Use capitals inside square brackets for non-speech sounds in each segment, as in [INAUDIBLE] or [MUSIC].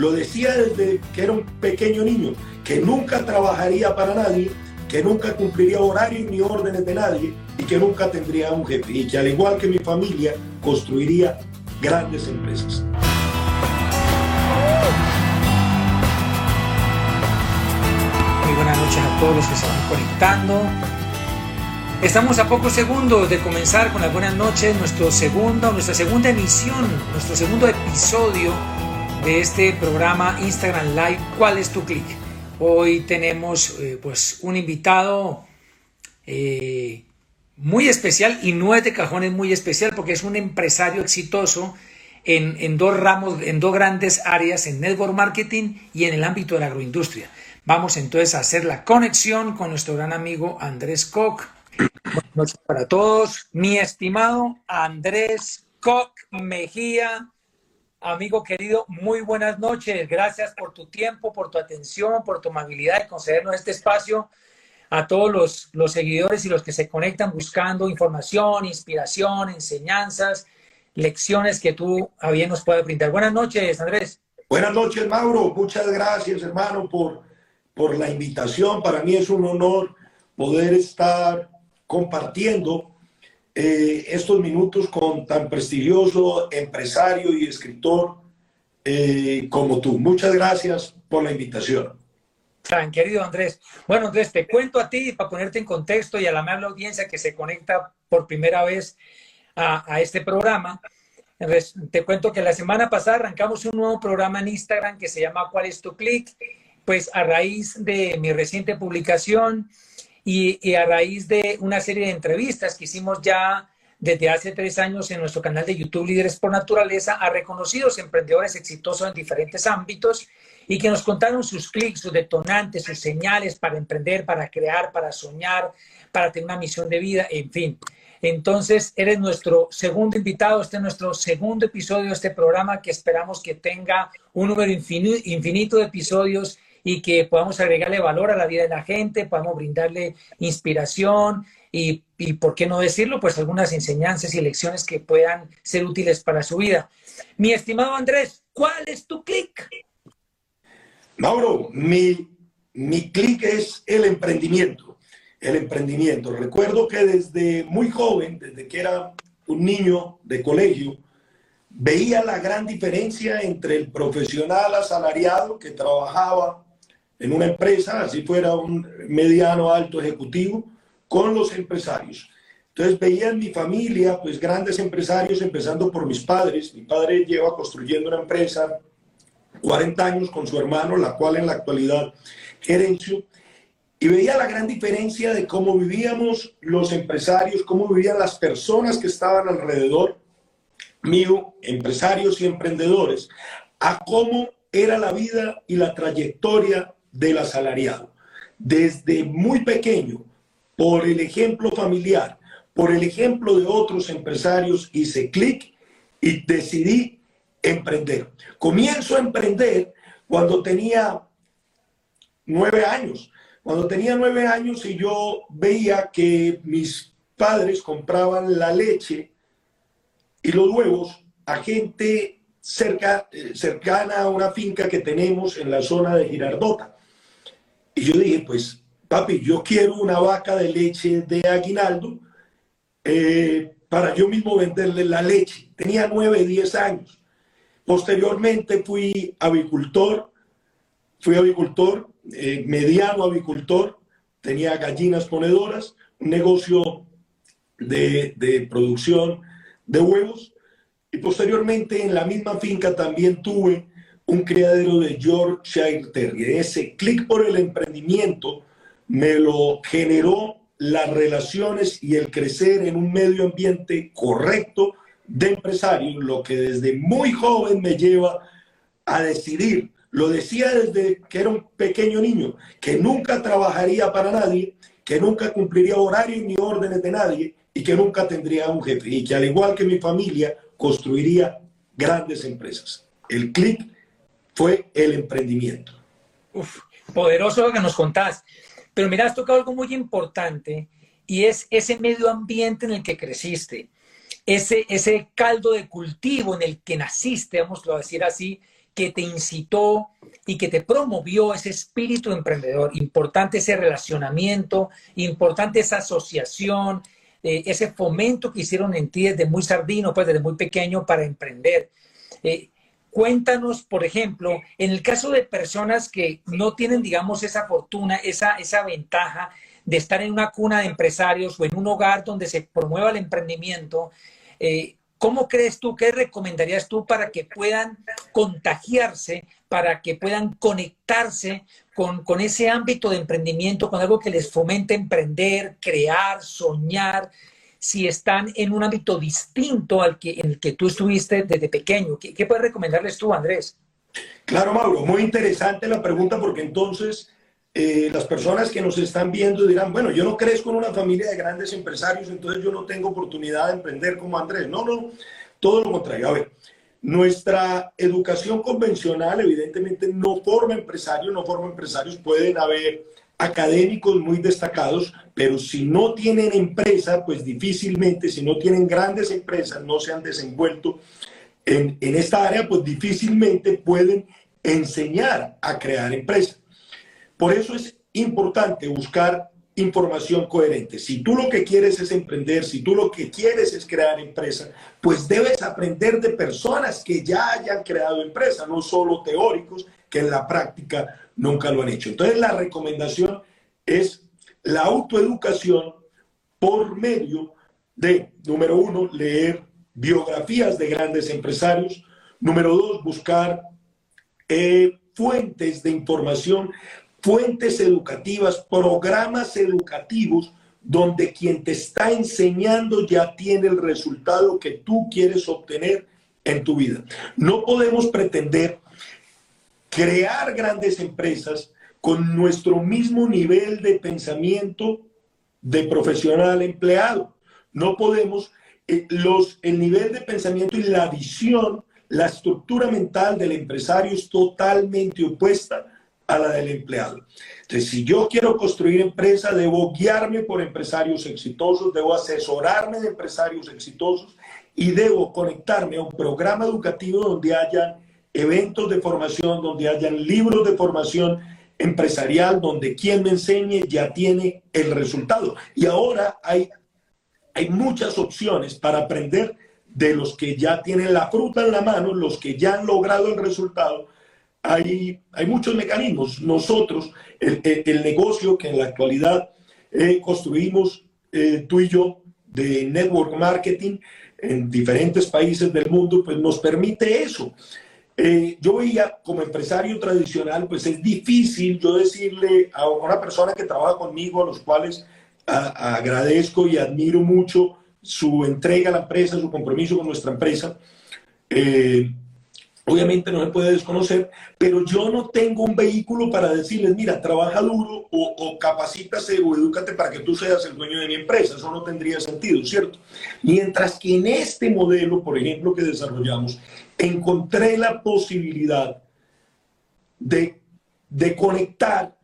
Lo decía desde que era un pequeño niño, que nunca trabajaría para nadie, que nunca cumpliría horarios ni órdenes de nadie y que nunca tendría un jefe. Y que al igual que mi familia, construiría grandes empresas. Muy buenas noches a todos los que se van conectando. Estamos a pocos segundos de comenzar con las buenas noches, nuestro segundo, nuestra segunda emisión, nuestro segundo episodio de este programa Instagram Live. ¿Cuál es tu clic? Hoy tenemos eh, pues un invitado eh, muy especial y no es de cajones muy especial porque es un empresario exitoso en, en, dos ramos, en dos grandes áreas, en network marketing y en el ámbito de la agroindustria. Vamos entonces a hacer la conexión con nuestro gran amigo Andrés Koch. Buenas noches para todos. Mi estimado Andrés Koch Mejía, amigo querido, muy buenas noches. Gracias por tu tiempo, por tu atención, por tu amabilidad de concedernos este espacio a todos los, los seguidores y los que se conectan buscando información, inspiración, enseñanzas, lecciones que tú a bien nos puedas brindar. Buenas noches, Andrés. Buenas noches, Mauro. Muchas gracias, hermano, por, por la invitación. Para mí es un honor poder estar compartiendo eh, estos minutos con tan prestigioso empresario y escritor eh, como tú. Muchas gracias por la invitación. Tan querido Andrés. Bueno, Andrés, te cuento a ti para ponerte en contexto y a la amable audiencia que se conecta por primera vez a, a este programa. Te cuento que la semana pasada arrancamos un nuevo programa en Instagram que se llama ¿Cuál es tu clic? Pues a raíz de mi reciente publicación y, a raíz de una serie de entrevistas que hicimos ya desde hace tres años en nuestro canal de YouTube Líderes por Naturaleza a reconocidos emprendedores exitosos en diferentes ámbitos y que nos contaron sus clics, sus detonantes, sus señales para emprender, para crear, para soñar, para tener una misión de vida, en fin. Entonces, eres nuestro segundo invitado, este es nuestro segundo episodio de este programa que esperamos que tenga un número infinito de episodios y que podamos agregarle valor a la vida de la gente, podamos brindarle inspiración y, y, por qué no decirlo, pues algunas enseñanzas y lecciones que puedan ser útiles para su vida. Mi estimado Andrés, ¿cuál es tu clic? Mauro, mi, mi clic es el emprendimiento el emprendimiento. Recuerdo que desde muy joven, desde que era un niño de colegio, veía la gran diferencia entre el profesional asalariado que trabajaba en una empresa, así fuera un mediano alto ejecutivo, con los empresarios. Entonces veía en mi familia, pues grandes empresarios, empezando por mis padres. Mi padre lleva construyendo una empresa 40 años con su hermano, la cual en la actualidad gerencio y veía la gran diferencia de cómo vivíamos los empresarios, cómo vivían las personas que estaban alrededor mío, empresarios y emprendedores, a cómo era la vida y la trayectoria del asalariado. Desde muy pequeño, por el ejemplo familiar, por el ejemplo de otros empresarios, hice clic y decidí emprender. Comienzo a emprender cuando tenía nueve años cuando tenía nueve años y yo veía que mis padres compraban la leche y los huevos a gente cerca, eh, cercana a una finca que tenemos en la zona de Girardota. Y yo dije, pues, papi, yo quiero una vaca de leche de aguinaldo eh, para yo mismo venderle la leche. Tenía nueve, diez años. Posteriormente fui avicultor, fui avicultor eh, mediano avicultor, tenía gallinas ponedoras, un negocio de, de, producción de huevos y posteriormente en la misma finca también tuve un criadero de Yorkshire Terrier. Ese clic por el emprendimiento me lo generó las relaciones y el crecer en un medio ambiente correcto de empresario, lo que desde muy joven me lleva a decidir lo decía desde que era un pequeño niño, que nunca trabajaría para nadie, que nunca cumpliría horarios ni órdenes de nadie y que nunca tendría un jefe y que al igual que mi familia construiría grandes empresas. El clic fue el emprendimiento. Uf, poderoso lo que nos contás. Pero mira, has tocado algo muy importante y es ese medio ambiente en el que creciste, ese, ese caldo de cultivo en el que naciste, vamos a decir así, que te incitó y que te promovió ese espíritu emprendedor. Importante ese relacionamiento, importante esa asociación, eh, ese fomento que hicieron en ti desde muy sardino, pues desde muy pequeño para emprender. Eh, cuéntanos, por ejemplo, en el caso de personas que no tienen, digamos, esa fortuna, esa, esa ventaja de estar en una cuna de empresarios o en un hogar donde se promueva el emprendimiento, eh, ¿cómo crees tú, qué recomendarías tú para que puedan contagiarse, para que puedan conectarse con, con ese ámbito de emprendimiento, con algo que les fomente emprender, crear, soñar? Si están en un ámbito distinto al que, en el que tú estuviste desde pequeño. ¿Qué, puedes recomendarles tú, Andrés? Claro, Mauro, muy interesante la pregunta porque entonces eh, las personas que nos están viendo dirán, bueno, yo no crezco en una familia de grandes empresarios, entonces yo no tengo oportunidad de emprender como Andrés. No, no, todo lo contrario. A ver, nuestra educación convencional evidentemente no forma empresarios, no forma empresarios, pueden haber académicos muy destacados, pero si no tienen empresa, pues difícilmente, si no tienen grandes empresas, no se han desenvuelto en, en esta área, pues difícilmente pueden enseñar a crear empresas. Por eso es importante buscar información coherente. Si tú lo que quieres es emprender, si tú lo que quieres es crear empresa, pues debes aprender de personas que ya hayan creado empresa, no solo teóricos que en la práctica nunca lo han hecho. Entonces la recomendación es la autoeducación por medio de, número uno, leer biografías de grandes empresarios, número dos, buscar eh, fuentes de información fuentes educativas, programas educativos donde quien te está enseñando ya tiene el resultado que tú quieres obtener en tu vida. No podemos pretender crear grandes empresas con nuestro mismo nivel de pensamiento de profesional empleado. No podemos, eh, los, el nivel de pensamiento y la visión, la estructura mental del empresario es totalmente opuesta a la del empleado. Entonces, si yo quiero construir empresa, debo guiarme por empresarios exitosos, debo asesorarme de empresarios exitosos y debo conectarme a un programa educativo donde haya eventos de formación, donde hayan libros de formación empresarial, donde quien me enseñe ya tiene el resultado. Y ahora hay, hay muchas opciones para aprender de los que ya tienen la fruta en la mano, los que ya han logrado el resultado hay, hay muchos mecanismos. Nosotros, el, el, negocio que en la actualidad eh, construimos eh, tú y yo de network marketing en diferentes países del mundo, pues nos permite eso. Eh, yo veía como empresario tradicional, pues es difícil yo decirle a una persona que trabaja conmigo, a los cuales agradezco y admiro mucho su entrega a la empresa, su compromiso con nuestra empresa, eh, Obviamente no se puede desconocer, pero yo no tengo un vehículo para decirles, mira, trabaja duro o, o capacítase o edúcate para que tú seas el dueño de mi empresa. Eso no tendría sentido, ¿cierto? Mientras que en este modelo, por ejemplo, que desarrollamos, encontré la posibilidad de, conectar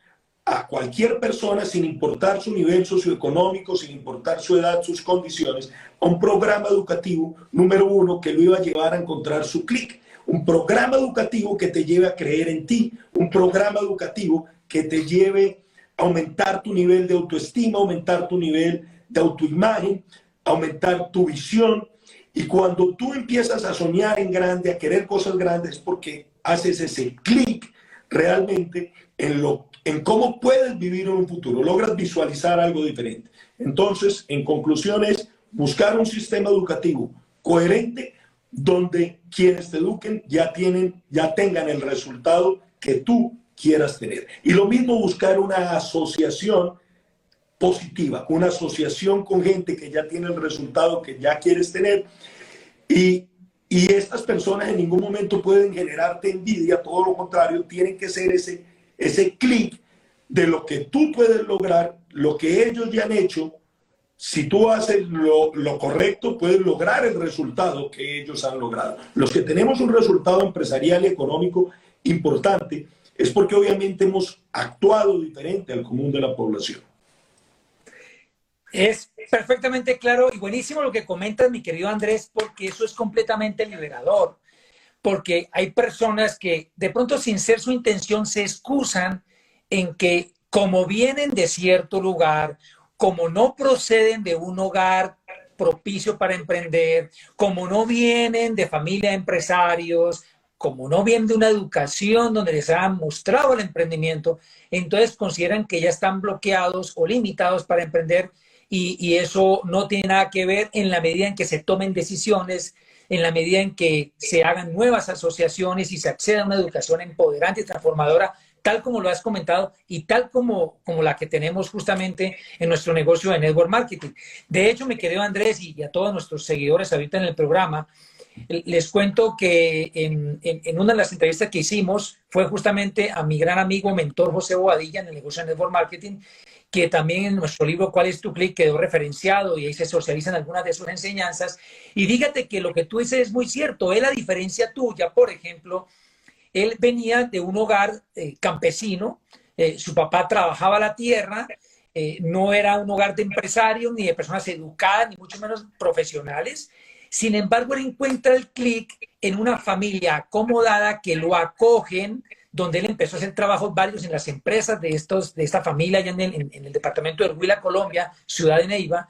a cualquier persona, sin importar su nivel socioeconómico, sin importar su edad, sus condiciones, a un programa educativo número uno que lo iba a llevar a encontrar su clic un programa educativo que te lleve a creer en ti, un programa educativo que te lleve a aumentar tu nivel de autoestima, aumentar tu nivel de autoimagen, aumentar tu visión. Y cuando tú empiezas a soñar en grande, a querer cosas grandes, porque haces ese clic realmente en, lo, en cómo puedes vivir en un futuro, logras visualizar algo diferente. Entonces, en conclusión es buscar un sistema educativo coherente donde quienes te eduquen ya tienen, ya tengan el resultado que tú quieras tener. Y lo mismo buscar una asociación positiva, una asociación con gente que ya tiene el resultado que ya quieres tener. Y, y estas personas en ningún momento pueden generarte envidia, todo lo contrario, tienen que ser ese, ese clic de lo que tú puedes lograr, lo que ellos ya han hecho si tú haces lo, correcto, puedes lograr el resultado que ellos han logrado. Los que tenemos un resultado empresarial y económico importante es porque obviamente hemos actuado diferente al común de la población. Es perfectamente claro y buenísimo lo que comentas, mi querido Andrés, porque eso es completamente liberador. porque hay personas que de pronto sin ser su intención se excusan en que como vienen de cierto lugar, como no proceden de un hogar propicio para emprender, como no vienen de familia de empresarios, como no vienen de una educación donde les han mostrado el emprendimiento, entonces consideran que ya están bloqueados o limitados para emprender y, y, eso no tiene nada que ver en la medida en que se tomen decisiones, en la medida en que se hagan nuevas asociaciones y se acceda a una educación empoderante y transformadora tal como lo has comentado y tal como, como la que tenemos justamente en nuestro negocio de Network Marketing. De hecho, mi querido Andrés y, a todos nuestros seguidores ahorita en el programa, les cuento que en, una de las entrevistas que hicimos fue justamente a mi gran amigo, mentor José Bobadilla en el negocio de Network Marketing, que también en nuestro libro ¿Cuál es tu clic? quedó referenciado y ahí se socializan algunas de sus enseñanzas. Y dígate que lo que tú dices es muy cierto. Él, a diferencia tuya, por ejemplo, él venía de un hogar eh, campesino, eh, su papá trabajaba la tierra, eh, no era un hogar de empresarios ni de personas educadas, ni mucho menos profesionales. Sin embargo, él encuentra el clic en una familia acomodada que lo acogen, donde él empezó a hacer trabajos varios en las empresas de, estos, de esta familia allá en el, en el departamento de Huila, Colombia, ciudad de Neiva,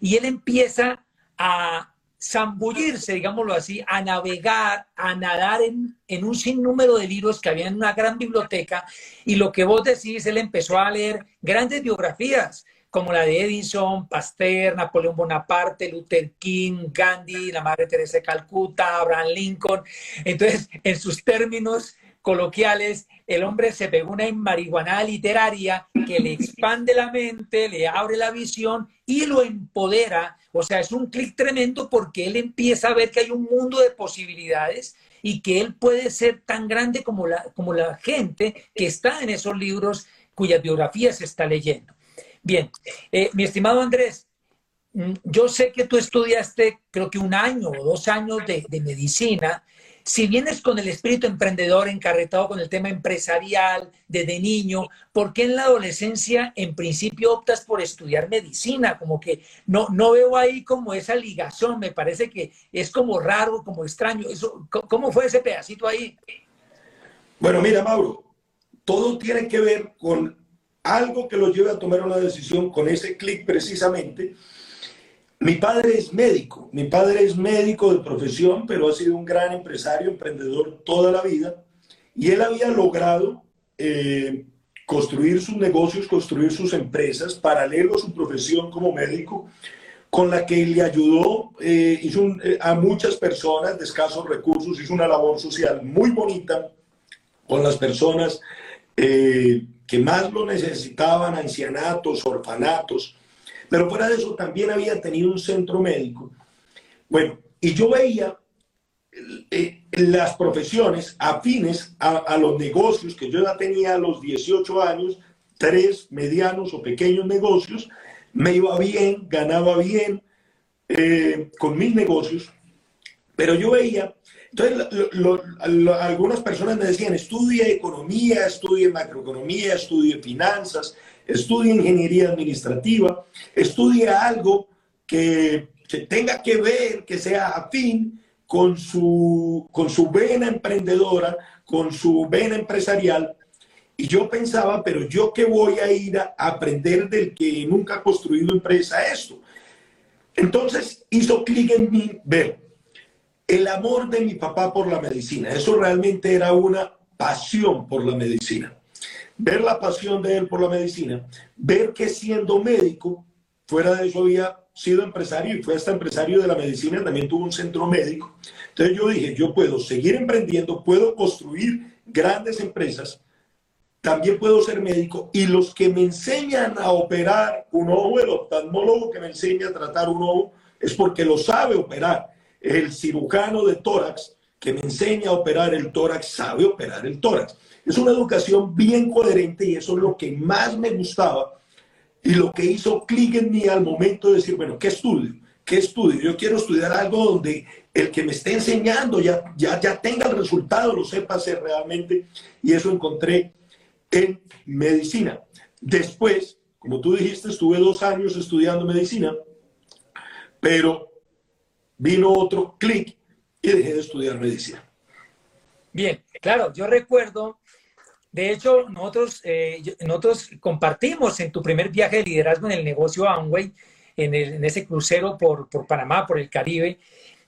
y él empieza a zambullirse, digámoslo así, a navegar, a nadar en, en, un sinnúmero de libros que había en una gran biblioteca. Y lo que vos decís, él empezó a leer grandes biografías, como la de Edison, Pasteur, Napoleón Bonaparte, Luther King, Gandhi, la Madre Teresa de Calcuta, Abraham Lincoln. Entonces, en sus términos coloquiales, el hombre se pegó una marihuana literaria que le expande la mente, le abre la visión y lo empodera. O sea, es un clic tremendo porque él empieza a ver que hay un mundo de posibilidades y que él puede ser tan grande como la, como la gente que está en esos libros cuyas biografías se está leyendo. Bien, eh, mi estimado Andrés, mm, yo sé que tú estudiaste creo que un año o dos años de, medicina si vienes con el espíritu emprendedor encarretado con el tema empresarial desde niño, ¿por qué en la adolescencia en principio optas por estudiar medicina? Como que no, no veo ahí como esa ligazón, me parece que es como raro, como extraño. ¿Cómo fue ese pedacito ahí? Bueno, mira, Mauro, todo tiene que ver con algo que lo lleve a tomar una decisión, con ese clic precisamente. Mi padre es médico, mi padre es médico de profesión, pero ha sido un gran empresario, emprendedor toda la vida, y él había logrado eh, construir sus negocios, construir sus empresas, paralelo a su profesión como médico, con la que le ayudó eh, hizo eh, a muchas personas de escasos recursos, hizo una labor social muy bonita con las personas que más lo necesitaban, ancianatos, orfanatos, pero fuera de eso también había tenido un centro médico. Bueno, y yo veía eh, las profesiones afines a, los negocios que yo ya tenía a los 18 años, tres medianos o pequeños negocios, me iba bien, ganaba bien eh, con mis negocios, pero yo veía, entonces algunas personas me decían, estudie economía, estudie macroeconomía, estudie finanzas, estudie ingeniería administrativa, estudie algo que, tenga que ver, que sea afín con su, con su vena emprendedora, con su vena empresarial. Y yo pensaba, pero yo qué voy a ir a aprender del que nunca ha construido empresa esto. Entonces hizo clic en mí ver el amor de mi papá por la medicina. Eso realmente era una pasión por la medicina ver la pasión de él por la medicina, ver que siendo médico, fuera de eso había sido empresario y fue hasta empresario de la medicina, también tuvo un centro médico. Entonces yo dije, yo puedo seguir emprendiendo, puedo construir grandes empresas, también puedo ser médico y los que me enseñan a operar un ojo, el oftalmólogo que me enseña a tratar un ojo, es porque lo sabe operar. El cirujano de tórax que me enseña a operar el tórax sabe operar el tórax. Es una educación bien coherente y eso es lo que más me gustaba y lo que hizo clic en mí al momento de decir, bueno, ¿qué estudio? ¿Qué estudio? Yo quiero estudiar algo donde el que me esté enseñando ya, ya, ya tenga el resultado, lo sepa hacer realmente. Y eso encontré en medicina. Después, como tú dijiste, estuve dos años estudiando medicina, pero vino otro clic y dejé de estudiar medicina. Bien, claro, yo recuerdo, de hecho, nosotros, eh, nosotros compartimos en tu primer viaje de liderazgo en el negocio Amway, en, en ese crucero por, por Panamá, por el Caribe,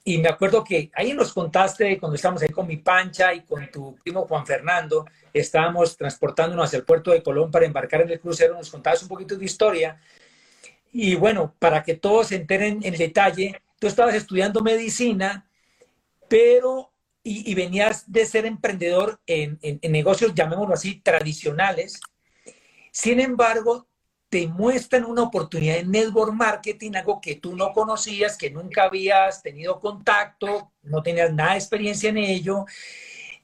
y me acuerdo que ahí nos contaste, cuando estábamos ahí con mi pancha y con tu primo Juan Fernando, estábamos transportándonos hacia el puerto de Colón para embarcar en el crucero, nos contabas un poquito de historia. Y bueno, para que todos se enteren en detalle, tú estabas estudiando medicina, pero y, venías de ser emprendedor en, negocios, llamémoslo así, tradicionales. Sin embargo, te muestran una oportunidad en network marketing, algo que tú no conocías, que nunca habías tenido contacto, no tenías nada de experiencia en ello,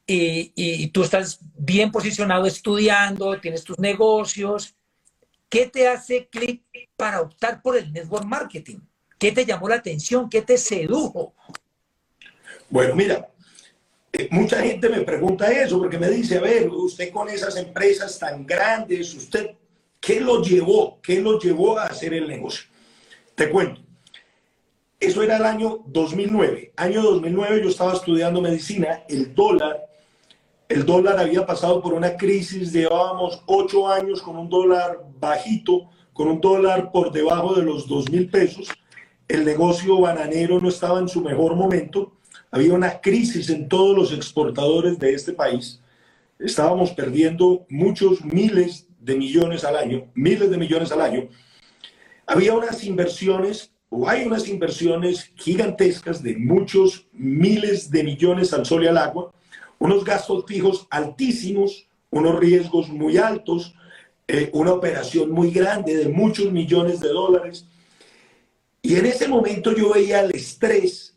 y, tú estás bien posicionado estudiando, tienes tus negocios. ¿Qué te hace clic para optar por el network marketing? ¿Qué te llamó la atención? ¿Qué te sedujo? Bueno, mira, eh, mucha gente me pregunta eso porque me dice, a ver, usted con esas empresas tan grandes, usted ¿Qué lo llevó? ¿Qué lo llevó a hacer el negocio? Te cuento. Eso era el año 2009. Año 2009 yo estaba estudiando medicina. El dólar, el dólar había pasado por una crisis. Llevábamos ocho años con un dólar bajito, con un dólar por debajo de los dos mil pesos. El negocio bananero no estaba en su mejor momento. Había una crisis en todos los exportadores de este país. Estábamos perdiendo muchos miles de millones al año, miles de millones al año, había unas inversiones o hay unas inversiones gigantescas de muchos miles de millones al sol y al agua, unos gastos fijos altísimos, unos riesgos muy altos, eh, una operación muy grande de muchos millones de dólares. Y en ese momento yo veía el estrés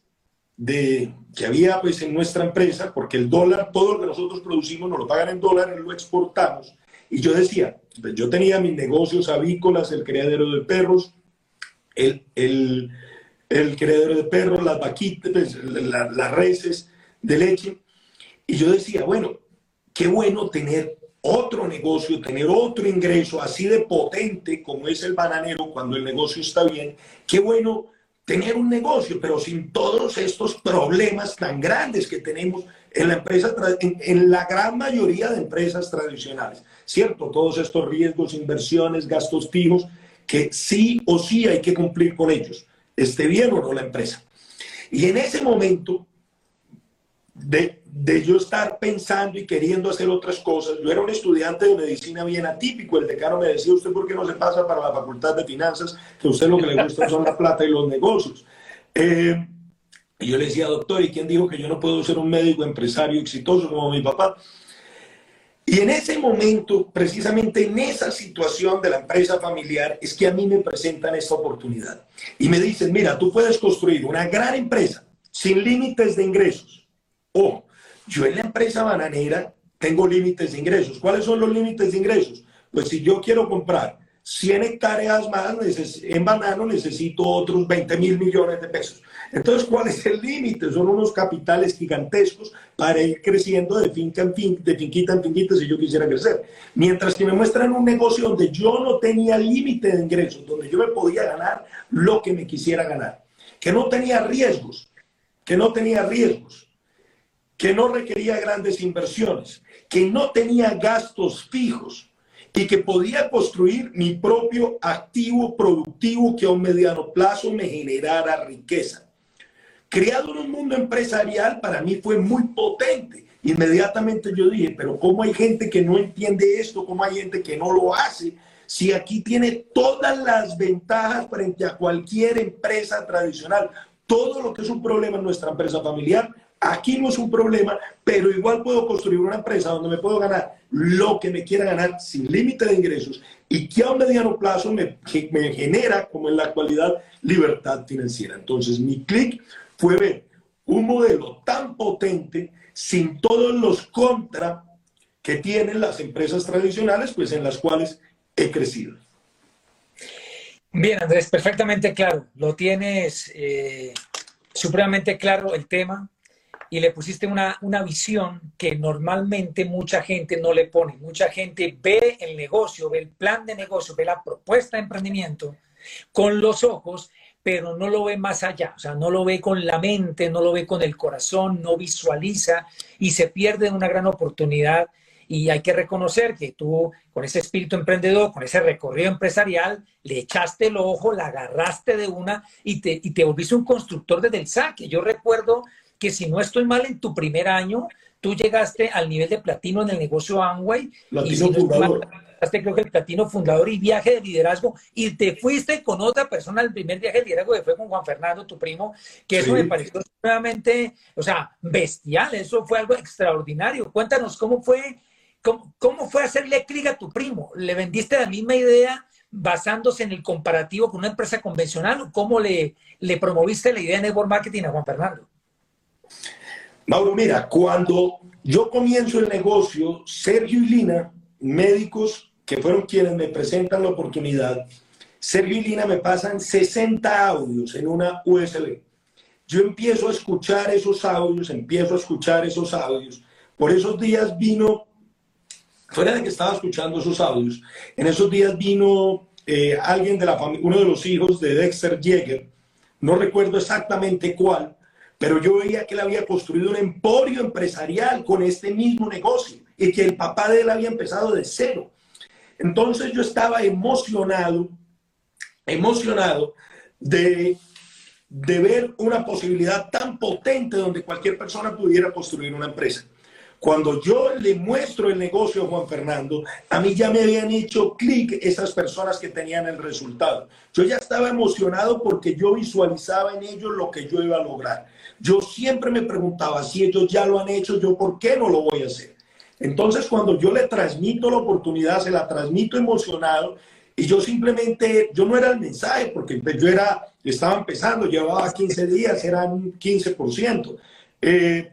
de, que había pues, en nuestra empresa, porque el dólar, todo lo que nosotros producimos, nos lo pagan en dólares, lo exportamos. Y yo decía, yo tenía mis negocios avícolas, el criadero de perros, el, el, el criadero de perros, las vaquitas, pues, las reses de leche. Y yo decía, bueno, qué bueno tener otro negocio, tener otro ingreso así de potente como es el bananero cuando el negocio está bien. Qué bueno tener un negocio, pero sin todos estos problemas tan grandes que tenemos en la empresa, en, la gran mayoría de empresas tradicionales, ¿cierto? Todos estos riesgos, inversiones, gastos fijos, que sí o sí hay que cumplir con ellos, esté bien o no la empresa. Y en ese momento de, de yo estar pensando y queriendo hacer otras cosas, yo era un estudiante de medicina bien atípico, el decano me decía, ¿usted por qué no se pasa para la facultad de finanzas? Que a usted lo que le gusta son la plata y los negocios. Eh, y yo le decía, doctor, ¿y quién dijo que yo no puedo ser un médico empresario exitoso como mi papá? Y en ese momento, precisamente en esa situación de la empresa familiar, es que a mí me presentan esta oportunidad. Y me dicen, mira, tú puedes construir una gran empresa sin límites de ingresos. O yo en la empresa bananera tengo límites de ingresos. ¿Cuáles son los límites de ingresos? Pues si yo quiero comprar 100 hectáreas más en banano, necesito otros 20 mil millones de pesos. Entonces, ¿cuál es el límite? Son unos capitales gigantescos para ir creciendo de finca en finca, de finquita en finquita si yo quisiera crecer. Mientras que me muestran un negocio donde yo no tenía límite de ingresos, donde yo me podía ganar lo que me quisiera ganar, que no tenía riesgos, que no tenía riesgos, que no requería grandes inversiones, que no tenía gastos fijos y que podía construir mi propio activo productivo que a un mediano plazo me generara riqueza. Criado en un mundo empresarial, para mí fue muy potente. Inmediatamente yo dije, pero ¿cómo hay gente que no entiende esto? ¿Cómo hay gente que no lo hace? Si aquí tiene todas las ventajas frente a cualquier empresa tradicional, todo lo que es un problema en nuestra empresa familiar, Aquí no es un problema, pero igual puedo construir una empresa donde me puedo ganar lo que me quiera ganar sin límite de ingresos y que a un mediano plazo me, me genera, como en la actualidad, libertad financiera. Entonces, mi clic fue ver un modelo tan potente sin todos los contra que tienen las empresas tradicionales, pues en las cuales he crecido. Bien, Andrés, perfectamente claro. Lo tienes eh, supremamente claro el tema y le pusiste una, una visión que normalmente mucha gente no le pone. Mucha gente ve el negocio, ve el plan de negocio, ve la propuesta de emprendimiento con los ojos, pero no lo ve más allá, o sea, no lo ve con la mente, no lo ve con el corazón, no visualiza y se pierde una gran oportunidad. Y hay que reconocer que tú, con ese espíritu emprendedor, con ese recorrido empresarial, le echaste el ojo, la agarraste de una y te, y te volviste un constructor desde el saque. Yo recuerdo que si no estoy mal, en tu primer año, tú llegaste al nivel de platino en el negocio Amway. Platino fundador. creo que el platino fundador y viaje de liderazgo y te fuiste con otra persona al primer viaje de liderazgo que fue con Juan Fernando, tu primo, que eso me pareció nuevamente, o sea, bestial, eso fue algo extraordinario. Cuéntanos cómo fue, cómo, cómo fue hacerle clic a tu primo. ¿Le vendiste la misma idea basándose en el comparativo con una empresa convencional o cómo le, le promoviste la idea de network marketing a Juan Fernando? Mauro, mira, cuando yo comienzo el negocio, Sergio y Lina, médicos que fueron quienes me presentan la oportunidad, Sergio y Lina me pasan 60 audios en una USB. Yo empiezo a escuchar esos audios, empiezo a escuchar esos audios. Por esos días vino, fuera de que estaba escuchando esos audios, en esos días vino eh, alguien de la familia, uno de los hijos de Dexter Jäger, no recuerdo exactamente cuál, pero yo veía que él había construido un emporio empresarial con este mismo negocio y que el papá de él había empezado de cero. Entonces yo estaba emocionado, emocionado de, de ver una posibilidad tan potente donde cualquier persona pudiera construir una empresa. Cuando yo le muestro el negocio a Juan Fernando, a mí ya me habían hecho clic esas personas que tenían el resultado. Yo ya estaba emocionado porque yo visualizaba en ellos lo que yo iba a lograr. Yo siempre me preguntaba, si ellos ya lo han hecho, yo por qué no lo voy a hacer. Entonces, cuando yo le transmito la oportunidad, se la transmito emocionado y yo simplemente, yo no era el mensaje, porque yo era, estaba empezando, llevaba 15 días, eran 15%. Eh,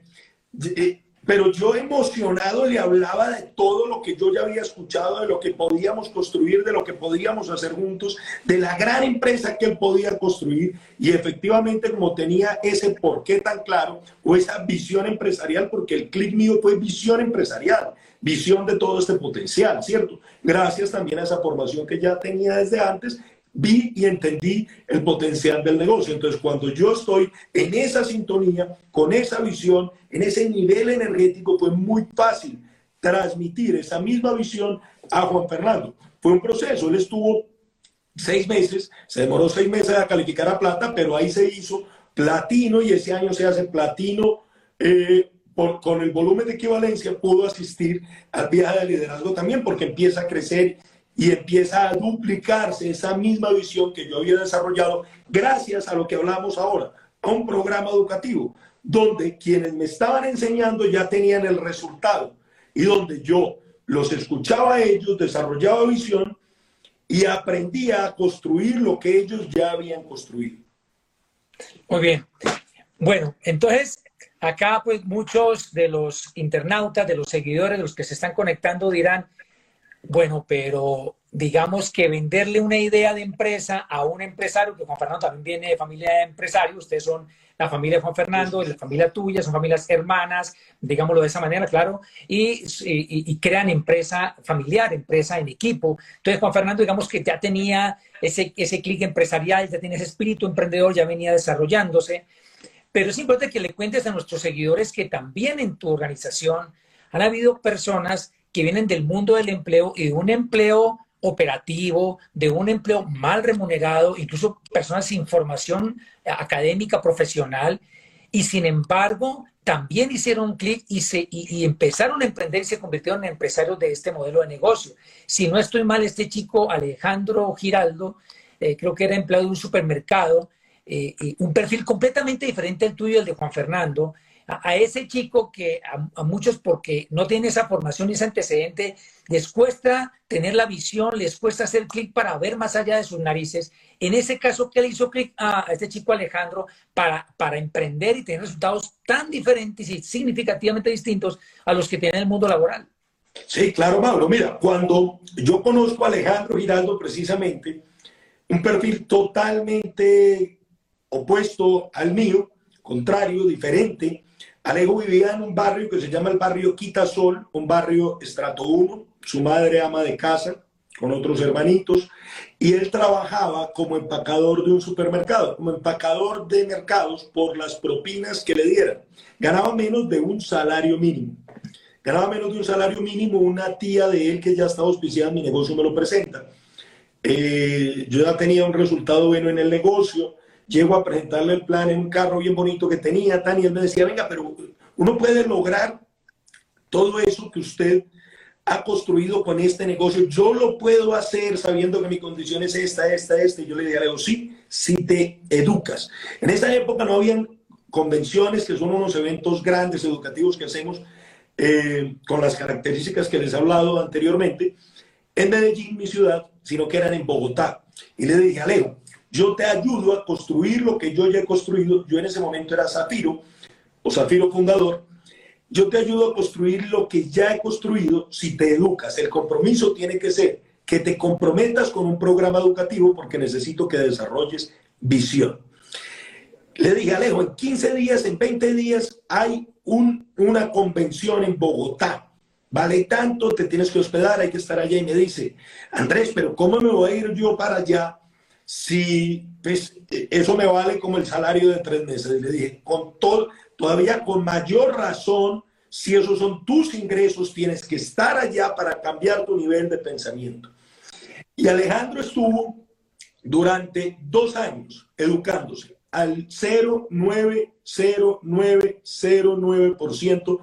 eh, pero yo emocionado le hablaba de todo lo que yo ya había escuchado, de lo que podíamos construir, de lo que podíamos hacer juntos, de la gran empresa que él podía construir. Y efectivamente, como tenía ese porqué tan claro, o esa visión empresarial, porque el clic mío fue visión empresarial, visión de todo este potencial, ¿cierto? Gracias también a esa formación que ya tenía desde antes vi y entendí el potencial del negocio. Entonces, cuando yo estoy en esa sintonía, con esa visión, en ese nivel energético, fue muy fácil transmitir esa misma visión a Juan Fernando. Fue un proceso, él estuvo seis meses, se demoró seis meses a calificar a plata, pero ahí se hizo platino y ese año se hace platino. Eh, con el volumen de equivalencia pudo asistir al viaje de liderazgo también porque empieza a crecer y empieza a duplicarse esa misma visión que yo había desarrollado gracias a lo que hablamos ahora, a un programa educativo, donde quienes me estaban enseñando ya tenían el resultado y donde yo los escuchaba a ellos, desarrollaba visión y aprendía a construir lo que ellos ya habían construido. Muy bien. Bueno, entonces acá pues muchos de los internautas, de los seguidores, de los que se están conectando dirán, bueno, pero digamos que venderle una idea de empresa a un empresario, que Juan Fernando también viene de familia de empresarios, ustedes son la familia de Juan Fernando, la familia tuya, son familias hermanas, digámoslo de esa manera, claro, y, crean empresa familiar, empresa en equipo. Entonces, Juan Fernando, digamos que ya tenía ese, ese clic empresarial, ya tenía ese espíritu emprendedor, ya venía desarrollándose. Pero es importante que le cuentes a nuestros seguidores que también en tu organización han habido personas que vienen del mundo del empleo y de un empleo operativo, de un empleo mal remunerado, incluso personas sin formación académica profesional, y sin embargo también hicieron clic y, se, y, empezaron a emprender y se convirtieron en empresarios de este modelo de negocio. Si no estoy mal, este chico Alejandro Giraldo, eh, creo que era empleado de un supermercado, eh, un perfil completamente diferente al tuyo, el de Juan Fernando, a, ese chico que a, muchos porque no tiene esa formación y ese antecedente, les cuesta tener la visión, les cuesta hacer clic para ver más allá de sus narices. En ese caso, ¿qué le hizo clic a, este chico Alejandro para, para emprender y tener resultados tan diferentes y significativamente distintos a los que tiene el mundo laboral? Sí, claro, Mauro. Mira, cuando yo conozco a Alejandro Giraldo precisamente, un perfil totalmente opuesto al mío, contrario, diferente, Alejo vivía en un barrio que se llama el barrio Quitasol, un barrio estrato 1. Su madre ama de casa, con otros hermanitos, y él trabajaba como empacador de un supermercado, como empacador de mercados por las propinas que le dieran. Ganaba menos de un salario mínimo. Ganaba menos de un salario mínimo. Una tía de él que ya estaba auspiciada en mi negocio me lo presenta. Eh, yo ya tenía un resultado bueno en el negocio. Llego a presentarle el plan en un carro bien bonito que tenía, Tan, y él me decía, venga, pero uno puede lograr todo eso que usted ha construido con este negocio, yo lo puedo hacer sabiendo que mi condición es esta, esta, esta. Y yo le digo, sí, si te educas. En esa época no habían convenciones, que son unos eventos grandes educativos que hacemos eh, con las características que les he hablado anteriormente, en Medellín, mi ciudad, sino que eran en Bogotá. Y le dije, Alejo, yo te ayudo a construir lo que yo ya he construido. Yo en ese momento era Zafiro, o Zafiro fundador, yo te ayudo a construir lo que ya he construido si te educas. El compromiso tiene que ser que te comprometas con un programa educativo porque necesito que desarrolles visión. Le dije, Alejo, en 15 días, en 20 días hay una convención en Bogotá. Vale tanto, te tienes que hospedar, hay que estar allá. Y me dice, Andrés, pero ¿cómo me voy a ir yo para allá si pues, eso me vale como el salario de tres meses? Le dije, con todo, todavía con mayor razón, si esos son tus ingresos, tienes que estar allá para cambiar tu nivel de pensamiento. Y Alejandro estuvo durante dos años educándose al 0,90909%.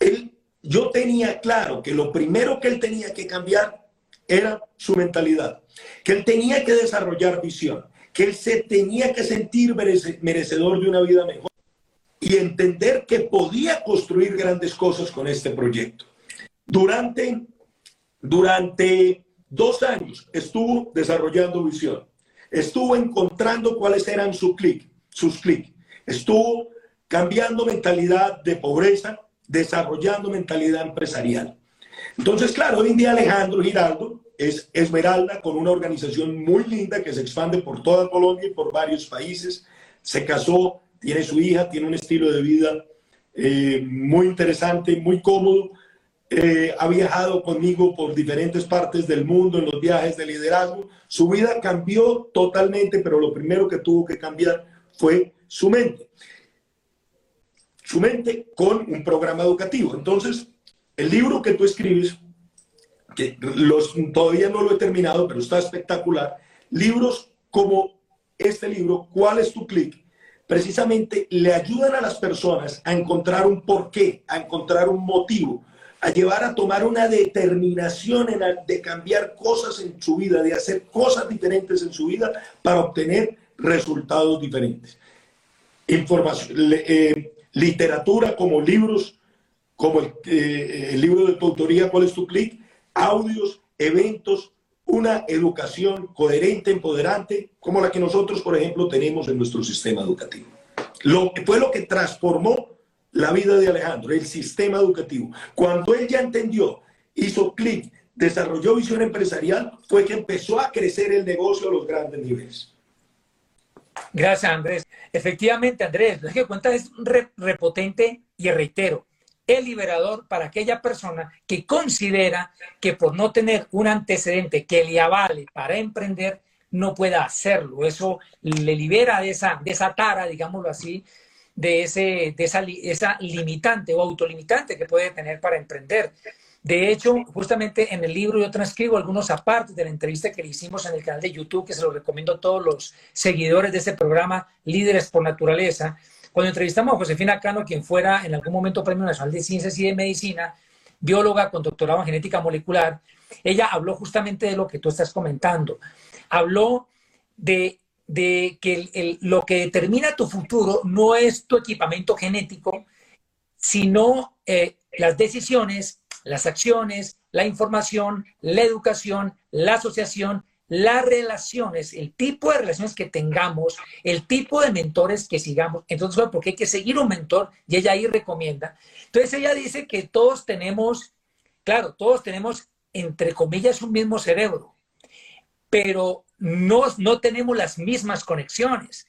Él, yo tenía claro que lo primero que él tenía que cambiar era su mentalidad, que él tenía que desarrollar visión, que él se tenía que sentir merecedor de una vida mejor y entender que podía construir grandes cosas con este proyecto. Durante, durante dos años estuvo desarrollando visión, estuvo encontrando cuáles eran su clic, sus clics, estuvo cambiando mentalidad de pobreza, desarrollando mentalidad empresarial. Entonces, claro, hoy en día Alejandro Giraldo es Esmeralda con una organización muy linda que se expande por toda Colombia y por varios países. Se casó tiene su hija, tiene un estilo de vida eh, muy interesante, muy cómodo. Eh, ha viajado conmigo por diferentes partes del mundo en los viajes de liderazgo. Su vida cambió totalmente, pero lo primero que tuvo que cambiar fue su mente. Su mente con un programa educativo. Entonces, el libro que tú escribes, que los, todavía no lo he terminado, pero está espectacular, libros como este libro, ¿Cuál es tu clic? precisamente le ayudan a las personas a encontrar un porqué, a encontrar un motivo, a llevar a tomar una determinación en de cambiar cosas en su vida, de hacer cosas diferentes en su vida para obtener resultados diferentes. Información, eh, literatura como libros, como el, eh, el libro de tu autoría, ¿cuál es tu clic? Audios, eventos, una educación coherente, empoderante, como la que nosotros, por ejemplo, tenemos en nuestro sistema educativo. Lo fue lo que transformó la vida de Alejandro, el sistema educativo. Cuando él ya entendió, hizo clic, desarrolló visión empresarial, fue que empezó a crecer el negocio a los grandes niveles. Gracias, Andrés. Efectivamente, Andrés, lo que cuenta es repotente y reitero el liberador para aquella persona que considera que por no tener un antecedente que le avale para emprender, no pueda hacerlo. Eso le libera de esa, de esa tara, digámoslo así, de, ese, de esa, esa limitante o autolimitante que puede tener para emprender. De hecho, justamente en el libro yo transcribo algunos apartes de la entrevista que le hicimos en el canal de YouTube, que se lo recomiendo a todos los seguidores de este programa, Líderes por Naturaleza, cuando entrevistamos a Josefina Cano, quien fuera en algún momento Premio Nacional de Ciencias y de Medicina, bióloga con doctorado en genética molecular, ella habló justamente de lo que tú estás comentando. Habló de, que lo que determina tu futuro no es tu equipamiento genético, sino eh, las decisiones, las acciones, la información, la educación, la asociación las relaciones, el tipo de relaciones que tengamos, el tipo de mentores que sigamos. Entonces, porque hay que seguir un mentor y ella ahí recomienda. Entonces, ella dice que todos tenemos, claro, todos tenemos, entre comillas, un mismo cerebro, pero no, no tenemos las mismas conexiones.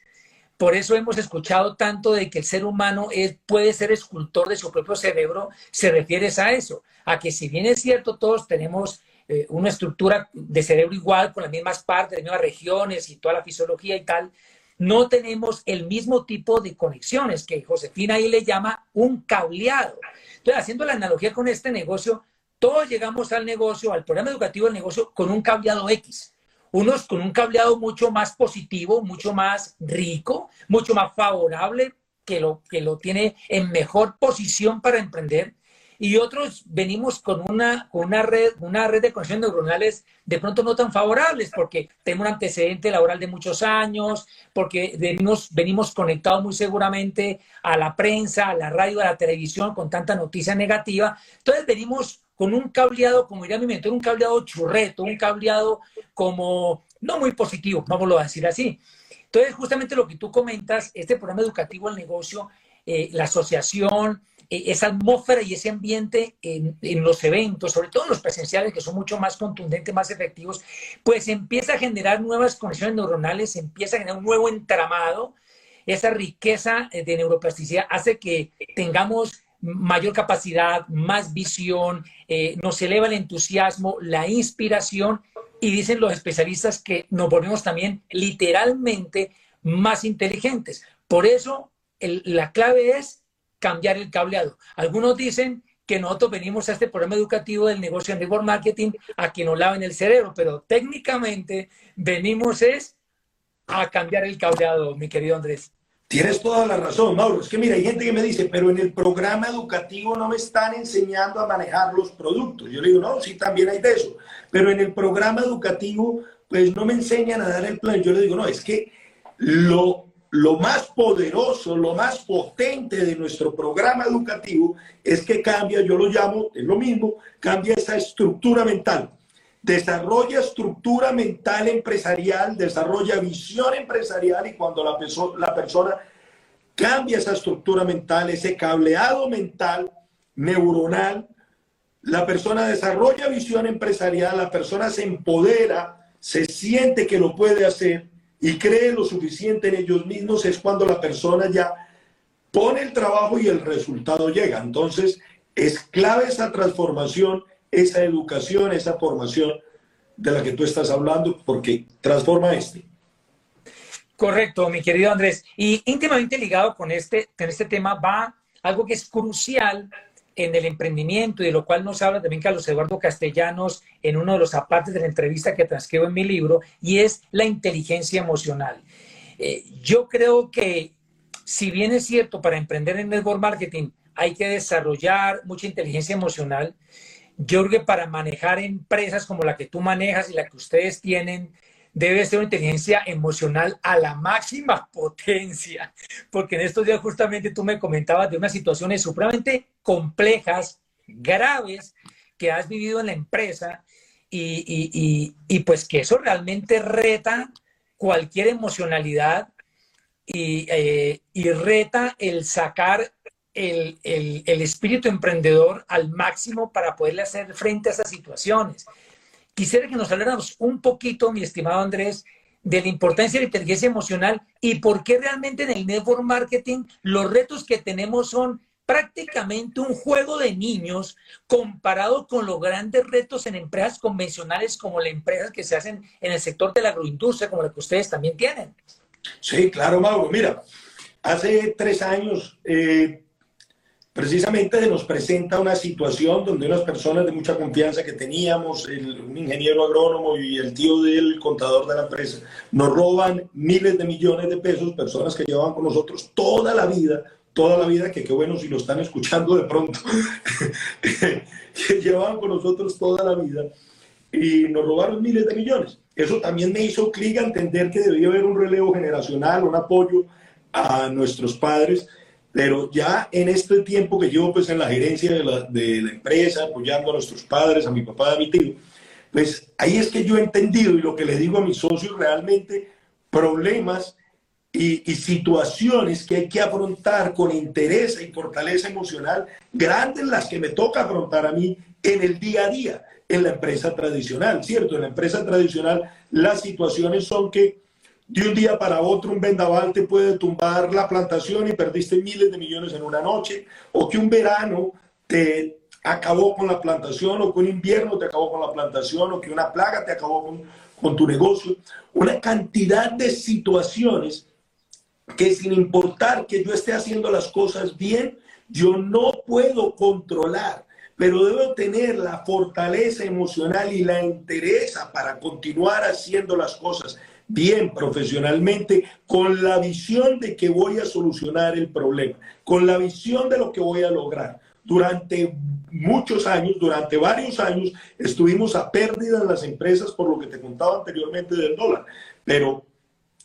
Por eso hemos escuchado tanto de que el ser humano es, puede ser escultor de su propio cerebro, se refiere a eso, a que si bien es cierto, todos tenemos eh, una estructura de cerebro igual, con las mismas partes, las mismas regiones y toda la fisiología y tal, no tenemos el mismo tipo de conexiones que Josefina ahí le llama un cableado. Entonces, haciendo la analogía con este negocio, todos llegamos al negocio, al programa educativo del negocio, con un cableado X. Unos con un cableado mucho más positivo, mucho más rico, mucho más favorable, que lo, que lo tiene en mejor posición para emprender y otros venimos con una, con una, red, una red de conexiones neuronales de pronto no tan favorables, porque tenemos un antecedente laboral de muchos años, porque venimos, venimos conectados muy seguramente a la prensa, a la radio, a la televisión con tanta noticia negativa. Entonces venimos con un cableado, como diría mi mentor, un cableado churreto, un cableado como no muy positivo, vamos a decir así. Entonces, justamente lo que tú comentas, este programa educativo al negocio, eh, la asociación, esa atmósfera y ese ambiente en, los eventos, sobre todo en los presenciales, que son mucho más contundentes, más efectivos, pues empieza a generar nuevas conexiones neuronales, empieza a generar un nuevo entramado. Esa riqueza de neuroplasticidad hace que tengamos mayor capacidad, más visión, eh, nos eleva el entusiasmo, la inspiración y dicen los especialistas que nos volvemos también literalmente más inteligentes. Por eso la clave es cambiar el cableado. Algunos dicen que nosotros venimos a este programa educativo del negocio de network marketing a que nos laven el cerebro, pero técnicamente venimos es a cambiar el cableado, mi querido Andrés. Tienes toda la razón, Mauro. Es que mira, hay gente que me dice, pero en el programa educativo no me están enseñando a manejar los productos. Yo le digo, no, sí, también hay de eso. Pero en el programa educativo, pues no me enseñan a dar el plan. Yo le digo, no, es que lo lo más poderoso, lo más potente de nuestro programa educativo es que cambia, yo lo llamo, es lo mismo, cambia esa estructura mental. Desarrolla estructura mental empresarial, desarrolla visión empresarial y cuando la, la persona cambia esa estructura mental, ese cableado mental, neuronal, la persona desarrolla visión empresarial, la persona se empodera, se siente que lo puede hacer y cree lo suficiente en ellos mismos es cuando la persona ya pone el trabajo y el resultado llega. Entonces, es clave esa transformación, esa educación, esa formación de la que tú estás hablando, porque transforma este. Correcto, mi querido Andrés. Y íntimamente ligado con este, con este tema va algo que es crucial en el emprendimiento y de lo cual nos habla también Carlos Eduardo Castellanos en uno de los apartes de la entrevista que transcribo en mi libro, y es la inteligencia emocional. Eh, yo creo que si bien es cierto, para emprender en network marketing hay que desarrollar mucha inteligencia emocional, yo creo que para manejar empresas como la que tú manejas y la que ustedes tienen, debe ser una inteligencia emocional a la máxima [LAUGHS] potencia, porque en estos días justamente tú me comentabas de unas situaciones supremamente complejas, graves, que has vivido en la empresa y, pues que eso realmente reta cualquier emocionalidad y, eh, reta el sacar el, el, espíritu emprendedor al máximo para poderle hacer frente a esas situaciones. Quisiera que nos habláramos un poquito, mi estimado Andrés, de la importancia de la inteligencia emocional y por qué realmente en el network marketing los retos que tenemos son prácticamente un juego de niños comparado con los grandes retos en empresas convencionales como las empresas que se hacen en el sector de la agroindustria, como la que ustedes también tienen. Sí, claro, Mauro. Mira, hace tres años eh, precisamente se nos presenta una situación donde unas personas de mucha confianza que teníamos, el, un ingeniero agrónomo y el tío del contador de la empresa, nos roban miles de millones de pesos, personas que llevaban con nosotros toda la vida, toda la vida, que qué bueno si lo están escuchando de pronto, [LAUGHS] que llevaban con nosotros toda la vida y nos robaron miles de millones. Eso también me hizo clic a entender que debía haber un relevo generacional, un apoyo a nuestros padres pero ya en este tiempo que llevo pues en la gerencia de la, de la empresa, apoyando a nuestros padres, a mi papá, a mi tío, pues ahí es que yo he entendido y lo que le digo a mis socios realmente, problemas y, y, situaciones que hay que afrontar con interés y fortaleza emocional, grandes las que me toca afrontar a mí en el día a día, en la empresa tradicional, ¿cierto? En la empresa tradicional las situaciones son que de un día para otro un vendaval te puede tumbar la plantación y perdiste miles de millones en una noche, o que un verano te acabó con la plantación o que un invierno te acabó con la plantación o que una plaga te acabó con, con tu negocio. Una cantidad de situaciones que sin importar que yo esté haciendo las cosas bien, yo no puedo controlar, pero debo tener la fortaleza emocional y la entereza para continuar haciendo las cosas bien profesionalmente, con la visión de que voy a solucionar el problema, con la visión de lo que voy a lograr. Durante muchos años, durante varios años, estuvimos a pérdida en las empresas por lo que te contaba anteriormente del dólar, pero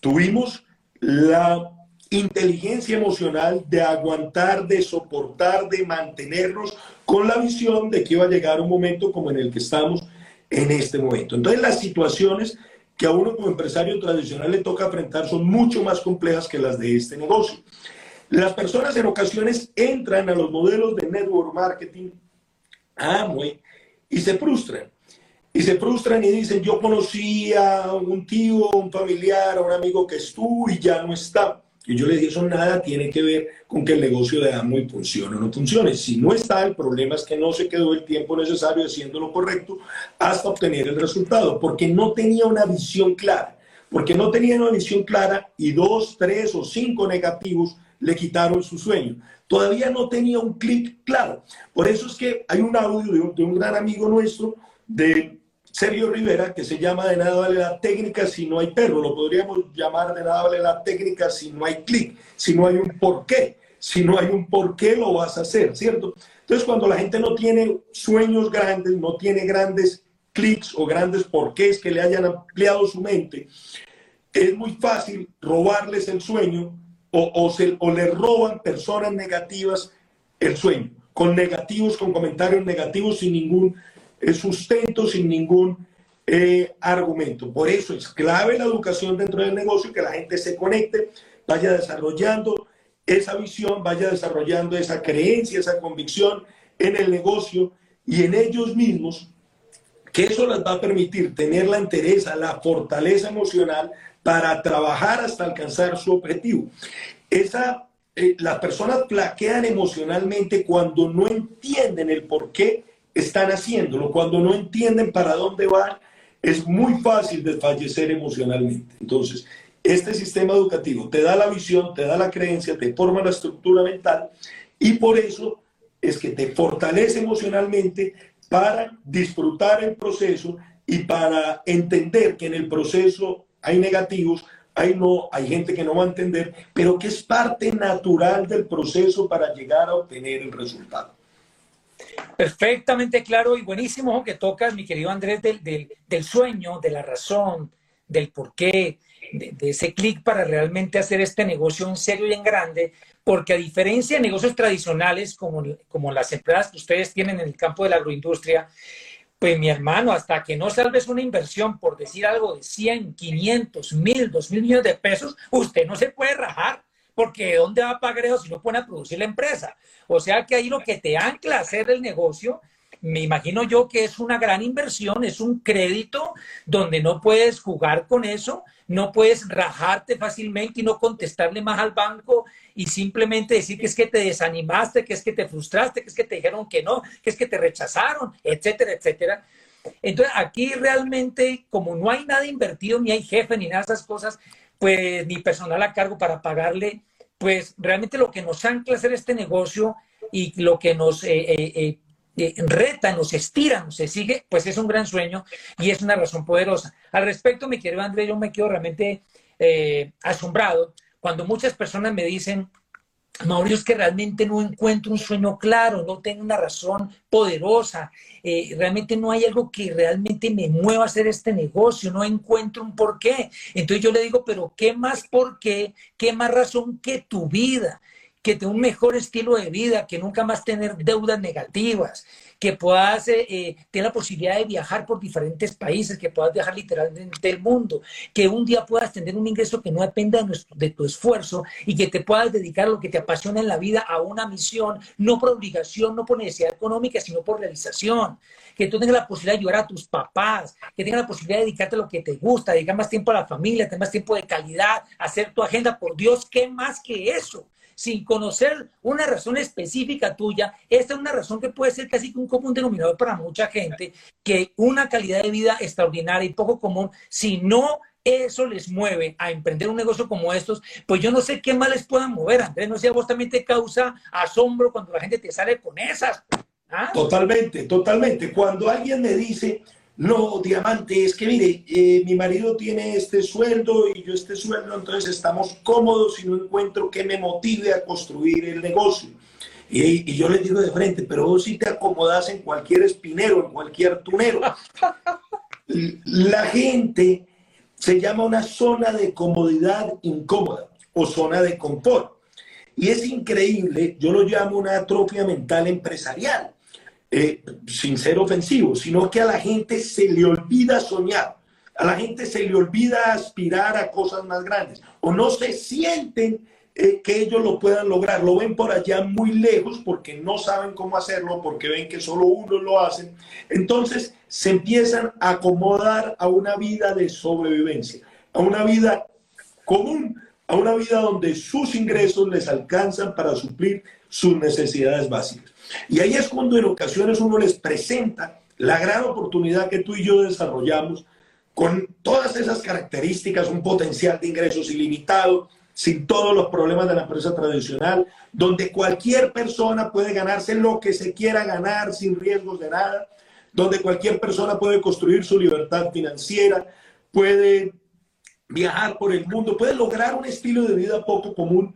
tuvimos la inteligencia emocional de aguantar, de soportar, de mantenernos con la visión de que iba a llegar un momento como en el que estamos en este momento. Entonces las situaciones que a uno como empresario tradicional le toca enfrentar son mucho más complejas que las de este negocio. Las personas en ocasiones entran a los modelos de network marketing, a Amway, y se frustran. Y se frustran y dicen, yo conocí a un tío, un familiar, a un amigo que estuvo y ya no está. Y yo le dije, eso nada tiene que ver con que el negocio de Amway funcione o no funcione. Si no está, el problema es que no se quedó el tiempo necesario haciendo lo correcto hasta obtener el resultado, porque no tenía una visión clara. Porque no tenía una visión clara y dos, tres o cinco negativos le quitaron su sueño. Todavía no tenía un clic claro. Por eso es que hay un audio de un, de un gran amigo nuestro de Sergio Rivera, que se llama De nada vale la técnica si no hay perro. Lo podríamos llamar de nada vale la técnica si no hay clic, si no hay un porqué. Si no hay un porqué, lo vas a hacer, ¿cierto? Entonces, cuando la gente no tiene sueños grandes, no tiene grandes clics o grandes porqués que le hayan ampliado su mente, es muy fácil robarles el sueño o, o, se, o le roban personas negativas el sueño, con negativos, con comentarios negativos, sin ningún sustento sin ningún eh, argumento. Por eso es clave la educación dentro del negocio, que la gente se conecte, vaya desarrollando esa visión, vaya desarrollando esa creencia, esa convicción en el negocio y en ellos mismos, que eso les va a permitir tener la entereza, la fortaleza emocional para trabajar hasta alcanzar su objetivo. Esa, eh, las personas plaquean emocionalmente cuando no entienden el por qué están haciéndolo. Cuando no entienden para dónde van, es muy fácil desfallecer emocionalmente. Entonces, este sistema educativo te da la visión, te da la creencia, te forma la estructura mental y por eso es que te fortalece emocionalmente para disfrutar el proceso y para entender que en el proceso hay negativos, hay no, hay gente que no va a entender, pero que es parte natural del proceso para llegar a obtener el resultado. Perfectamente claro y buenísimo que tocas, mi querido Andrés, del, del, sueño, de la razón, del porqué, de, de ese clic para realmente hacer este negocio en serio y en grande, porque a diferencia de negocios tradicionales como, como las empresas que ustedes tienen en el campo de la agroindustria, pues mi hermano, hasta que no salves una inversión, por decir algo de 100, 500, 1000, 2000 millones de pesos, usted no se puede rajar porque ¿dónde va a pagar eso si no pone a producir la empresa? O sea que ahí lo que te ancla hacer el negocio, me imagino yo que es una gran inversión, es un crédito donde no puedes jugar con eso, no puedes rajarte fácilmente y no contestarle más al banco y simplemente decir que es que te desanimaste, que es que te frustraste, que es que te dijeron que no, que es que te rechazaron, etcétera, etcétera. Entonces, aquí realmente, como no hay nada invertido, ni hay jefe, ni nada de esas cosas, pues ni personal a cargo para pagarle pues realmente lo que nos ancla hacer este negocio y lo que nos eh, eh, eh, reta, nos estira, nos sigue, pues es un gran sueño y es una razón poderosa. Al respecto, mi querido Andrés, yo me quedo realmente asombrado cuando muchas personas me dicen, Mauricio, es que realmente no encuentro un sueño claro, no tengo una razón poderosa, eh, realmente no hay algo que realmente me mueva a hacer este negocio, no encuentro un porqué. Entonces yo le digo, pero ¿qué más por qué? ¿Qué más razón que tu vida? Que te un mejor estilo de vida, que nunca más tener deudas negativas, que puedas eh, eh, tener la posibilidad de viajar por diferentes países, que puedas viajar literalmente el mundo, que un día puedas tener un ingreso que no dependa de, de, tu esfuerzo y que te puedas dedicar a lo que te apasiona en la vida, a una misión, no por obligación, no por necesidad económica, sino por realización. Que tú tengas la posibilidad de ayudar a tus papás, que tengas la posibilidad de dedicarte a lo que te gusta, dedicar más tiempo a la familia, tener más tiempo de calidad, hacer tu agenda. Por Dios, ¿qué más que eso? Sin conocer una razón específica tuya, esta es una razón que puede ser casi un común denominador para mucha gente, que una calidad de vida extraordinaria y poco común, si no eso les mueve a emprender un negocio como estos, pues yo no sé qué más les pueda mover, Andrés, no sé, a vos también te causa asombro cuando la gente te sale con esas. ¿ah? Totalmente, totalmente. Cuando alguien me dice, no, Diamante, es que mire, eh, mi marido tiene este sueldo y yo este sueldo, entonces estamos cómodos y no encuentro que me motive a construir el negocio. Y, yo le digo de frente, pero vos sí te acomodas en cualquier espinero, en cualquier tunero. La gente se llama una zona de comodidad incómoda o zona de confort. Y es increíble, yo lo llamo una atropia mental empresarial eh, sin ser ofensivo, sino que a la gente se le olvida soñar, a la gente se le olvida aspirar a cosas más grandes, o no se sienten eh, que ellos lo puedan lograr, lo ven por allá muy lejos porque no saben cómo hacerlo, porque ven que solo uno lo hace, entonces se empiezan a acomodar a una vida de sobrevivencia, a una vida común, a una vida donde sus ingresos les alcanzan para suplir sus necesidades básicas. Y ahí es cuando en ocasiones uno les presenta la gran oportunidad que tú y yo desarrollamos con todas esas características, un potencial de ingresos ilimitado, sin todos los problemas de la empresa tradicional, donde cualquier persona puede ganarse lo que se quiera ganar sin riesgos de nada, donde cualquier persona puede construir su libertad financiera, puede viajar por el mundo, puede lograr un estilo de vida poco común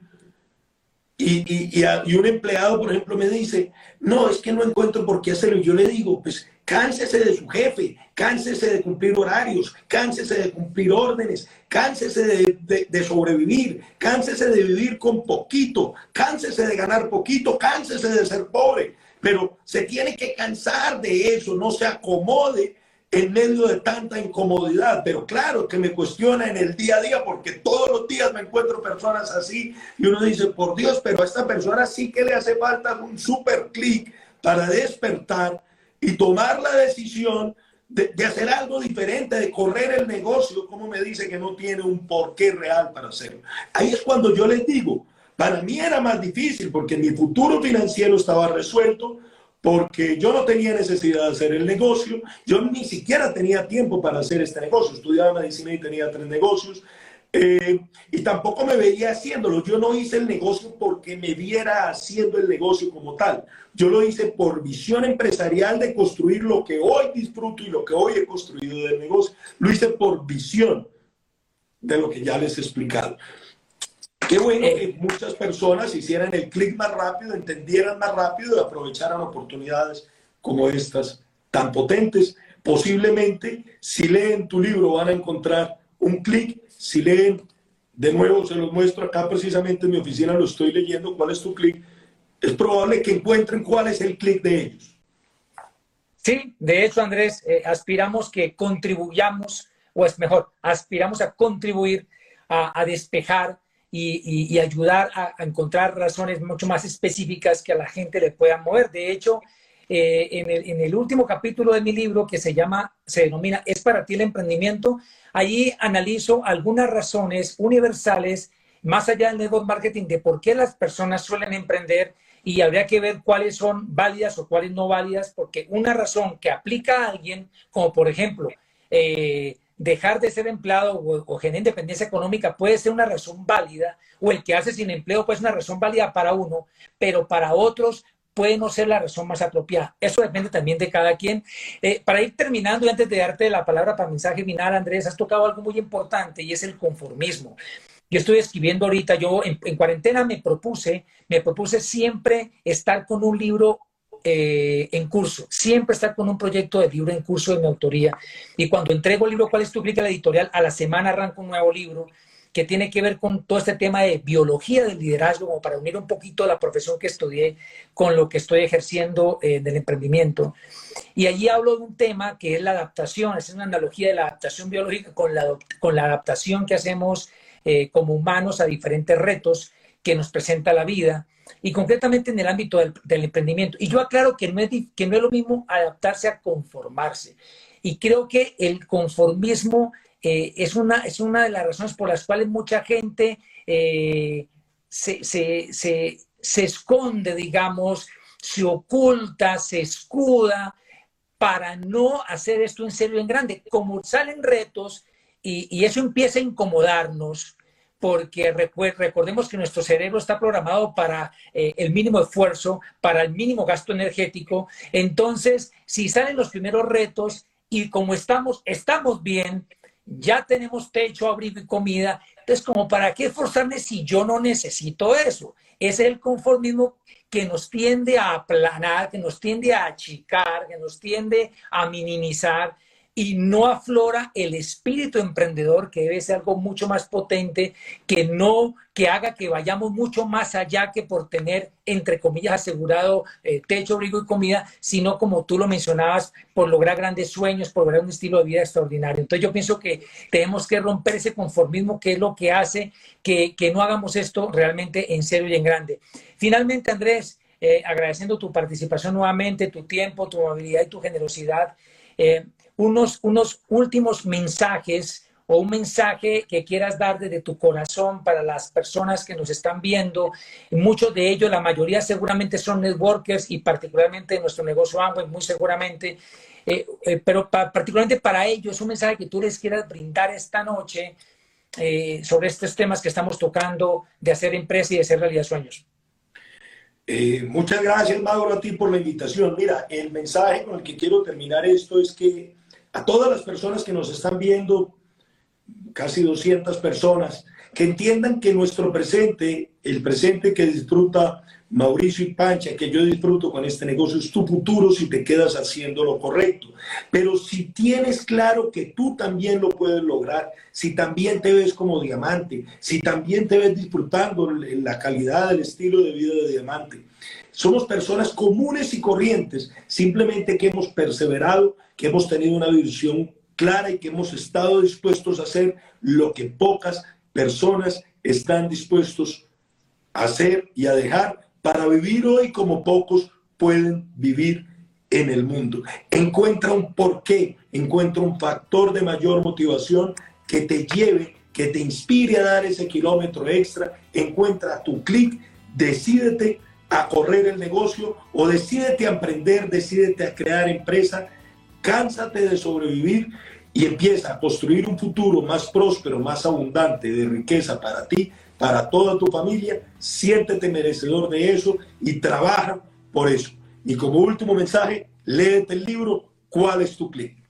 y, y, un empleado, por ejemplo, me dice, no, es que no encuentro por qué hacerlo. Y yo le digo, pues cánsese de su jefe, cánsese de cumplir horarios, cánsese de cumplir órdenes, cánsese de, de, sobrevivir, cánsese de vivir con poquito, cánsese de ganar poquito, cánsese de ser pobre. Pero se tiene que cansar de eso, no se acomode en medio de tanta incomodidad. Pero claro que me cuestiona en el día a día porque todos los días me encuentro personas así y uno dice, por Dios, pero a esta persona sí que le hace falta un super clic para despertar y tomar la decisión de, hacer algo diferente, de correr el negocio, como me dice que no tiene un porqué real para hacerlo. Ahí es cuando yo les digo, para mí era más difícil porque mi futuro financiero estaba resuelto, porque yo no tenía necesidad de hacer el negocio, yo ni siquiera tenía tiempo para hacer este negocio, estudiaba medicina y tenía tres negocios, eh, y tampoco me veía haciéndolo, yo no hice el negocio porque me viera haciendo el negocio como tal, yo lo hice por visión empresarial de construir lo que hoy disfruto y lo que hoy he construido del negocio, lo hice por visión de lo que ya les he explicado. Qué bueno eh, que muchas personas hicieran el clic más rápido, entendieran más rápido y aprovecharan oportunidades como estas tan potentes. Posiblemente, si leen tu libro, van a encontrar un clic. Si leen, de nuevo se los muestro acá precisamente en mi oficina, lo estoy leyendo, cuál es tu clic. Es probable que encuentren cuál es el clic de ellos. Sí, de hecho, Andrés, eh, aspiramos que contribuyamos, o es mejor, aspiramos a contribuir a, a despejar y, ayudar a, encontrar razones mucho más específicas que a la gente le puedan mover. De hecho, eh, en, el, último capítulo de mi libro que se llama, se denomina ¿Es para ti el emprendimiento? Allí analizo algunas razones universales más allá del network marketing de por qué las personas suelen emprender y habría que ver cuáles son válidas o cuáles no válidas, porque una razón que aplica a alguien, como por ejemplo, eh, dejar de ser empleado o, generar independencia económica puede ser una razón válida, o el que hace sin empleo puede ser una razón válida para uno, pero para otros puede no ser la razón más apropiada. Eso depende también de cada quien. Eh, para ir terminando y antes de darte la palabra para mensaje final, Andrés, has tocado algo muy importante y es el conformismo. Yo estoy escribiendo ahorita, yo en, en cuarentena me propuse, me propuse siempre estar con un libro eh, en curso, siempre estar con un proyecto de libro en curso de mi autoría. Y cuando entrego el libro, ¿cuál es tu clic la editorial? A la semana arranco un nuevo libro que tiene que ver con todo este tema de biología del liderazgo, como para unir un poquito la profesión que estudié con lo que estoy ejerciendo eh, del emprendimiento. Y allí hablo de un tema que es la adaptación, es una analogía de la adaptación biológica con la, con la adaptación que hacemos eh, como humanos a diferentes retos que nos presenta la vida y concretamente en el ámbito del, emprendimiento. Y yo aclaro que no, es, que no es lo mismo adaptarse a conformarse. Y creo que el conformismo eh, es, una, es una de las razones por las cuales mucha gente eh, se, se esconde, digamos, se oculta, se escuda para no hacer esto en serio en grande. Como salen retos y, eso empieza a incomodarnos, porque recordemos que nuestro cerebro está programado para eh, el mínimo esfuerzo, para el mínimo gasto energético. Entonces, si salen los primeros retos y como estamos, estamos bien, ya tenemos techo, abrigo y comida, entonces como para qué esforzarme si yo no necesito eso. Es el conformismo que nos tiende a aplanar, que nos tiende a achicar, que nos tiende a minimizar y no aflora el espíritu emprendedor que debe ser algo mucho más potente, que no, que haga que vayamos mucho más allá que por tener, entre comillas, asegurado eh, techo, abrigo y comida, sino como tú lo mencionabas, por lograr grandes sueños, por lograr un estilo de vida extraordinario. Entonces yo pienso que tenemos que romper ese conformismo que es lo que hace que, no hagamos esto realmente en serio y en grande. Finalmente, Andrés, eh, agradeciendo tu participación nuevamente, tu tiempo, tu amabilidad y tu generosidad. Eh, unos, unos últimos mensajes o un mensaje que quieras dar desde tu corazón para las personas que nos están viendo. Muchos de ellos, la mayoría seguramente son networkers y particularmente nuestro negocio Amway, muy seguramente. Eh, eh, pero particularmente para ellos, un mensaje que tú les quieras brindar esta noche eh, sobre estos temas que estamos tocando de hacer empresa y de hacer realidad sueños. muchas gracias, Mauro, a ti por la invitación. Mira, el mensaje con el que quiero terminar esto es que a todas las personas que nos están viendo, casi 200 personas, que entiendan que nuestro presente, el presente que disfruta Mauricio y Pancha, que yo disfruto con este negocio, es tu futuro si te quedas haciendo lo correcto. Pero si tienes claro que tú también lo puedes lograr, si también te ves como diamante, si también te ves disfrutando la calidad del estilo de vida de diamante, somos personas comunes y corrientes, simplemente que hemos perseverado que hemos tenido una visión clara y que hemos estado dispuestos a hacer lo que pocas personas están dispuestos a hacer y a dejar para vivir hoy como pocos pueden vivir en el mundo. Encuentra un porqué, encuentra un factor de mayor motivación que te lleve, que te inspire a dar ese kilómetro extra, encuentra tu clic, decídete a correr el negocio o decídete a emprender, decídete a crear empresa cánsate de sobrevivir y empieza a construir un futuro más próspero, más abundante, de riqueza para ti, para toda tu familia. Siéntete merecedor de eso y trabaja por eso. Y como último mensaje, léete el libro ¿Cuál es tu clic?